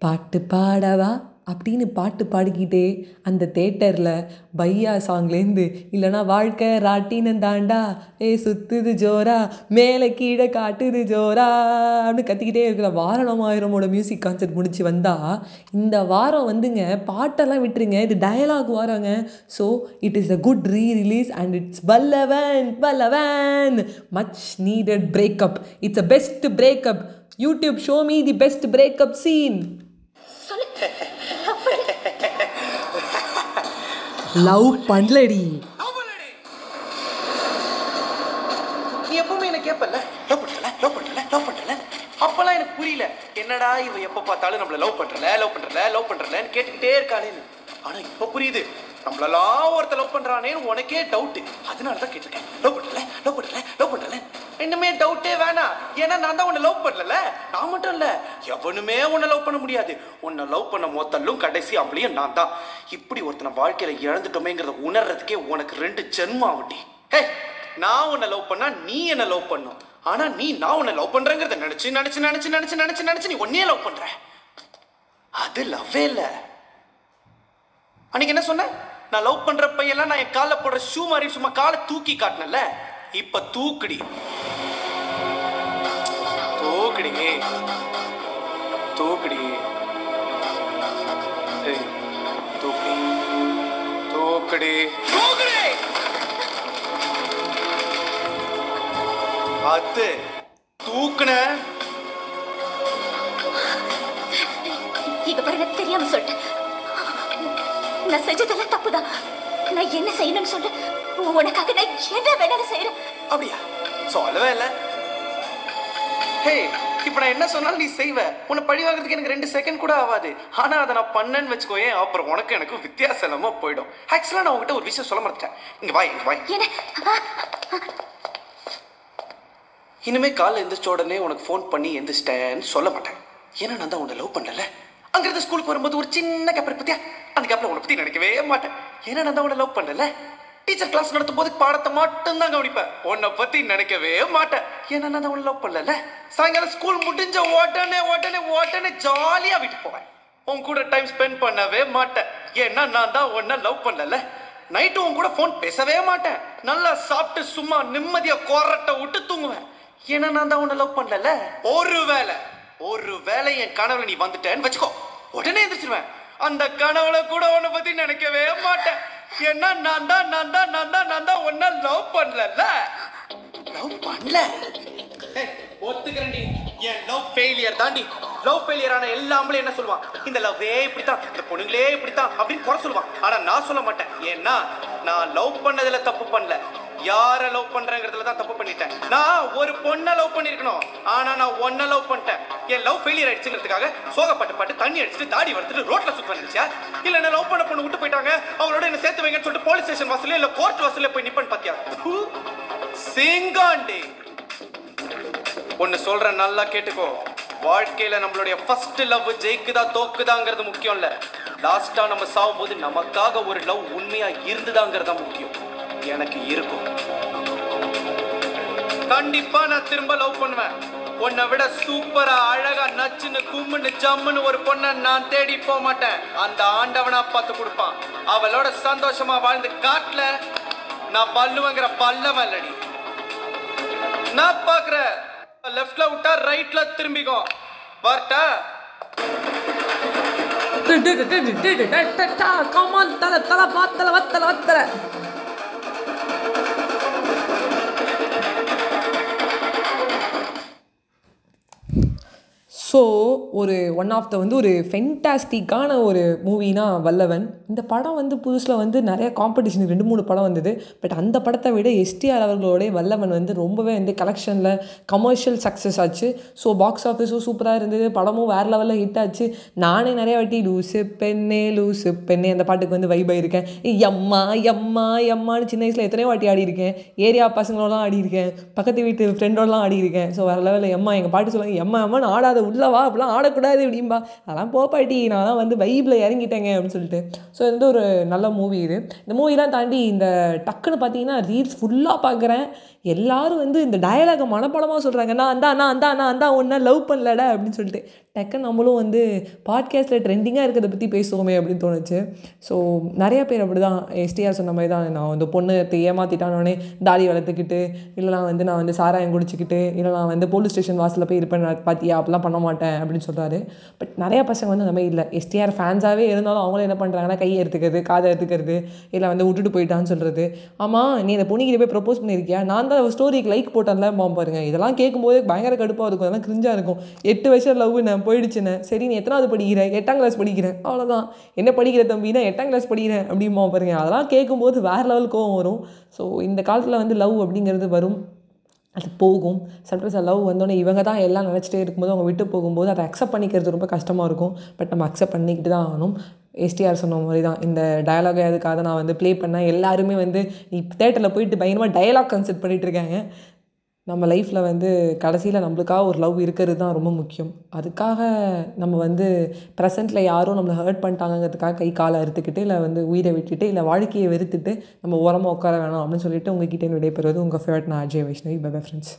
பாட்டு பாடவா அப்படின்னு பாட்டு பாடிக்கிட்டே அந்த தேட்டரில் பையா சாங்லேருந்து இல்லைனா வாழ்க்கை ராட்டினம் தாண்டா ஏ சுத்துது ஜோரா மேலே கீழே காட்டுது ஜோரா அப்படின்னு கத்திக்கிட்டே இருக்கிற வாரணம் ஆயிரமோட மியூசிக் கான்சர்ட் முடிச்சு வந்தால் இந்த வாரம் வந்துங்க பாட்டெல்லாம் விட்டுருங்க இது dialogue வாரங்க. So it is a good re release and it's Pallavan Pallavan much needed breakup it's a best breakup YouTube show me the best breakup scene love பண்ணலடி. நீ எப்பவுமே என்ன கேட்பல லவ் பண்ணல லவ் பண்ணல லவ் பண்ணல அப்பெல்லாம் எனக்கு புரியல. என்னடா இவ எப்ப பார்த்தாலும் நம்மள லவ் பண்றல லவ் பண்றல லவ் பண்றலன்னு கேட்டுக்கிட்டே இருக்காளேன்னு. ஆனா இப்ப புரியுது. நம்மளெல்லாம் ஒருத்த லவ் பண்றானேன்னு உனக்கே டவுட் அதனால தான் கேட்டிருக்கேன். லவ் பண்ணல லவ் பண்ணல லவ் பண்ணல இன்னுமே டவுட்டே வேணாம். ஏன்னா நான் தான் உன்னை லவ் பண்ணல இல்ல. எவனுமே உன்னை லவ் பண்ண முடியாது. உன்னை லவ் பண்ண மொத்தலும் கடைசி அவளையும் நான் தான். இப்படி ஒருத்தனை வாழ்க்கையில இழந்துட்டோமேங்கிறத உணர்றதுக்கே உனக்கு ரெண்டு ஜென்மம் ஆகுட்டி ஹே நான் உன்னை லவ் பண்ணா நீ என்ன லவ் பண்ணும். ஆனா நீ நான் உன்னை லவ் பண்றேங்கிறத நினைச்சு நினைச்சு நினைச்சு நினைச்சு நினைச்சு நினைச்சு நீ ஒன்னே லவ் பண்ற. அது லவ்வே இல்ல. அன்னைக்கு என்ன சொன்ன? நான் லவ் பண்ற பையெல்லாம் நான் என் காலை போடுற ஷூ மாதிரி சும்மா காலை தூக்கி காட்டினல இப்ப தூக்குடி. தூக்குடி தூக்குடி தூக்குடி தூக்குடி. தூக்குடி. அது தூக்குன. இங்க பாருங்க தெரியாம சொல்லிட்டேன். நான் செஞ்சதெல்லாம் தப்புதான். நான் என்ன செய்யணும்னு சொல்லு. உனக்காக நான் என்ன வேணாலும் செய்யறேன் அப்படியா? சொல்லவே இல்லை. ஹே இப்போ நான் என்ன சொன்னாலும் நீ செய்வ. உன்னை பழி வாங்குறதுக்கு எனக்கு ரெண்டு செகண்ட் கூட ஆகாது ஆனா அதை நான் பண்ணேன்னு வச்சுக்கோயேன் அப்புறம் உனக்கு எனக்கு வித்தியாசம் இல்லாம போயிடும் ஆக்சுவலாக நான் உங்ககிட்ட ஒரு விஷயம் சொல்ல மறந்துட்டேன். இங்க வா இங்க வா. என்ன? ஆ, இனிமே காலைல எந்திரிச்ச உடனே உனக்கு ஃபோன் பண்ணி எந்திரிச்சிட்டேன்னு சொல்ல மாட்டேன். ஏன்னா நான் தான் உன்னை லவ் பண்ணல. அங்கிருந்து ஸ்கூலுக்கு வரும்போது ஒரு சின்ன கேப்பர் பத்தியா? அந்த கேப்ல உன்னை பத்தி நினைக்கவே மாட்டேன். ஏன்னா நான் தான் உன்னை லவ் பண்ணல. டீச்சர் கிளாஸ் நடத்தும் போது பாடத்தை மட்டும் தான் கவனிப்பேன். உன்னை பத்தி நினைக்கவே மாட்டேன். ஏன்னா நான் லவ் பண்ணல சாயங்காலம் ஸ்கூல் முடிஞ்ச உடனே உடனே உடனே ஜாலியா விட்டு போவேன். உன் கூட டைம் ஸ்பெண்ட் பண்ணவே மாட்டேன். ஏன்னா நான் தான் உன்னை லவ் பண்ணல. நைட்டு உன் கூட ஃபோன் பேசவே மாட்டேன். நல்லா சாப்பிட்டு சும்மா நிம்மதியா கொரட்டை விட்டு தூங்குவேன். ஏன்னா நான் தான் உன்னை லவ் பண்ணல. ஒரு வேளை ஒரு வேளை என் கனவுல நீ வந்துட்டேன்னு வச்சுக்கோ. உடனே எந்திரிச்சிருவேன். அந்த கனவுல கூட உன்னை பத்தி நினைக்கவே மாட்டேன். ஏன்னா நான் தான் நான் தான் நான் தான் நான் தான் உன்னை லவ் பண்ணல லவ் பண்ணல? ஒத்துக்கிறேன்டி. என் லவ் ஃபெயிலியர் தாண்டி லவ் ஃபெயிலியர் ஆன எல்லா ஆம்பளையும் என்ன சொல்லுவான்? இந்த லவ்வே இப்படித்தான் இந்த பொண்ணுங்களே இப்படித்தான் அப்படின்னு குறை சொல்லுவான். ஆனா நான் சொல்ல மாட்டேன். ஏன்னா நான் லவ் பண்ணதுல தப்பு பண்ணல. யாரை லவ் பண்றேங்கிறதுல தான் தப்பு பண்ணிட்டேன். நான் ஒரு பொண்ணை லவ் பண்ணிருக்கணும். ஆனா நான் ஒன்ன லவ் பண்ணிட்டேன். என் லவ் ஃபெயிலியர் ஆயிடுச்சுங்கிறதுக்காக சோகப்பட்டு பட்டு தண்ணி அடிச்சுட்டு தாடி வளர்த்துட்டு ரோட்ல சுத்த வந்துச்சா இல்ல என்ன லவ் பண்ண பொண்ணு விட்டு போயிட்டாங்க. அவங்களோட என்ன சேர்த்து வைங்கன்னு சொல்லிட்டு போலீஸ் ஸ்டேஷன் வாசல்ல இல்ல கோர்ட் வாசல்ல போய் நிப்பன் பாத்தியா? சிங்காண்டி! ஒன்னு சொல்றேன் நல்லா கேட்டுக்கோ. வாழ்க்கையில நம்மளுடைய ஃபர்ஸ்ட் லவ் ஜெயிக்குதா தோக்குதாங்கிறது முக்கியம் இல்ல லாஸ்டா நம்ம சாகும்போது நமக்காக ஒரு லவ் உண்மையா இருந்துதாங்கிறதா முக்கியம். எனக்கு இருக்கும் கண்டிப்பா நான் திரும்ப லவ் பண்ணுவேன் உன்னை விட சூப்பரா அழகா நச்சுன்னு கும்முன்னு ஜம்முன்னு ஒரு பொண்ணை நான் தேடி போக மாட்டேன் அந்த ஆண்டவனா பார்த்து கொடுப்பான் அவளோட சந்தோஷமா வாழ்ந்து காட்டல நான் பல்லுவங்கிற பல்லவன் இல்லடி நான் பாக்குறேன் லெஃப்ட்ல விட்டா ரைட்ல திரும்பிக்கும் வரட்டா கமான் தலை தலை பாத்தல வத்தல வத்தல ஸோ ஒரு ஒன் ஆஃப் த வந்து ஒரு ஃபென்டாஸ்டிக்கான ஒரு மூவினா வல்லவன். இந்த படம் வந்து புதுசில் வந்து நிறைய காம்படிஷன் ரெண்டு மூணு படம் வந்தது. பட் அந்த படத்தை விட எஸ்டிஆர் அவர்களோடைய வல்லவன் வந்து ரொம்பவே வந்து கலெக்ஷனில் கமர்ஷியல் சக்ஸஸ் ஆச்சு. ஸோ பாக்ஸ் ஆஃபீஸும் சூப்பராக இருந்தது. படமும் வேறு லெவலில் ஹிட் ஆச்சு. நானே நிறைய வாட்டி லூசு பெண்ணே லூசு பெண்ணே அந்த பாட்டுக்கு வந்து வைப் ஆகியிருக்கேன் எம்மா எம்மா எம்மான்னு சின்ன வயசில் எத்தனையோ வாட்டி ஆடி இருக்கேன் ஏரியா பசங்களோடலாம் ஆடி இருக்கேன் பக்கத்து வீட்டு ஃப்ரெண்டோடலாம் ஆடி இருக்கேன் ஸோ வேறு லெவலில் எம்மா எங்கள் பாட்டு சொல்லுவாங்க எம்மா எம்மான்னு ஆடாத உள்ளவா அப்படிலாம் அப்படிலாம் ஆடக்கூடாது அப்படிம்பா. அதெல்லாம் போ பாட்டி நான் தான் வந்து வைப்பில் இறங்கிட்டேங்க அப்படின்னு சொல்லிட்டு. ஸோ இது வந்து ஒரு நல்ல மூவி இது. இந்த மூவிலாம் தாண்டி இந்த டக்குன்னு பார்த்தீங்கன்னா ரீல்ஸ் ஃபுல்லாக பார்க்குறேன் எல்லாரும் வந்து இந்த டயலாக மனப்படமாக சொல்கிறாங்க நான் அந்தா நான் அந்தா நான் அந்தா ஒன்றா லவ் பண்ணலடா அப்படின்னு சொல்லிட்டு. டக்குன்னு நம்மளும் வந்து பாட்காஸ்ட்டில் ட்ரெண்டிங்காக இருக்கிறத பற்றி பேசுவோமே அப்படின்னு தோணுச்சு. ஸோ நிறைய பேர் அப்படி தான் எஸ்டிஆர் சொன்ன மாதிரி தான். நான் வந்து பொண்ணு ஏமாற்றிட்டானோடனே தாடி வளர்த்துக்கிட்டு இல்லைனா வந்து நான் வந்து சாராயம் குடிச்சிக்கிட்டு இல்லை நான் வந்து போலீஸ் ஸ்டேஷன் வாசலில் போய் இருப்பேன் நான் பார்த்தியா அப்படிலாம் பண்ண மாட்டேன் அப்படின்னு சொல்கிறாரு பட் நிறையா பசங்க வந்து அந்த மாதிரி இல்லை. எஸ்டிஆர் ஃபேன்ஸாகவே இருந்தாலும் அவங்களும் என்ன பண்ணுறாங்கன்னா கையை எடுத்துக்கிறது காதை எடுத்துக்கிறது இல்லை வந்து விட்டுட்டு போயிட்டான்னு சொல்கிறது ஆமாம் நீ இந்த பொண்ணுக்கிட்ட போய் ப்ரப்போஸ் பண்ணியிருக்கியா? நான் தான் ஸ்டோரிக்கு லைக் போட்டேன்ல மாம் பாருங்க. இதெல்லாம் கேட்கும்போது பயங்கர கடுப்பாக இருக்கும். அதெல்லாம் கிரிஞ்சாக இருக்கும். எட்டு வயசு லவ் நான் போயிடுச்சுன்னு. சரி நீ எத்தனாவது படிக்கிறேன் எட்டாம் கிளாஸ் படிக்கிறேன் அவ்வளோதான் என்ன படிக்கிற தம்பினா எட்டாம் கிளாஸ் படிக்கிறேன் அப்படிமா பாருங்க. அதெல்லாம் கேட்கும்போது வேறு லெவல் கோவம் வரும். ஸோ இந்த காலத்தில் வந்து லவ் அப்படிங்கிறது வரும். அது போகும். சம்டைம்ஸ் லவ் வந்தோடனே இவங்க தான் எல்லாம் நினச்சிட்டே இருக்கும்போது அவங்க விட்டு போகும்போது அதை அக்செப்ட் பண்ணிக்கிறது ரொம்ப கஷ்டமாக இருக்கும். பட் நம்ம அக்செப்ட் பண்ணிக்கிட்டு தான் ஆகணும். எஸ்டிஆர் சொன்ன மாதிரி தான். இந்த டயலாகை அதுக்காக நான் வந்து ப்ளே பண்ணேன் எல்லாருமே வந்து நீ தேட்டரில் போயிட்டு பயங்கரமாக டயலாக் கன்செப்ட் பண்ணிகிட்டு இருக்காங்க. நம்ம லைஃப்பில் வந்து கடைசியில் நம்மளுக்காக ஒரு லவ் இருக்கிறது தான் ரொம்ப முக்கியம். அதுக்காக நம்ம வந்து ப்ரெசண்ட்டில் யாரும் நம்மளை ஹர்ட் பண்ணிட்டாங்கிறதுக்காக கை காலை அறுத்துக்கிட்டு இல்லை வந்து உயிரை விட்டுட்டு இல்லை வாழ்க்கையை வெறுத்துட்டு நம்ம ஓரமாக உட்கார வேணாம் அப்படின்னு சொல்லிட்டு உங்ககிட்ட விடைபெறுவது உங்கள் ஃபேவரட் நான் அஜய் வைஷ்ணவி. Bye friends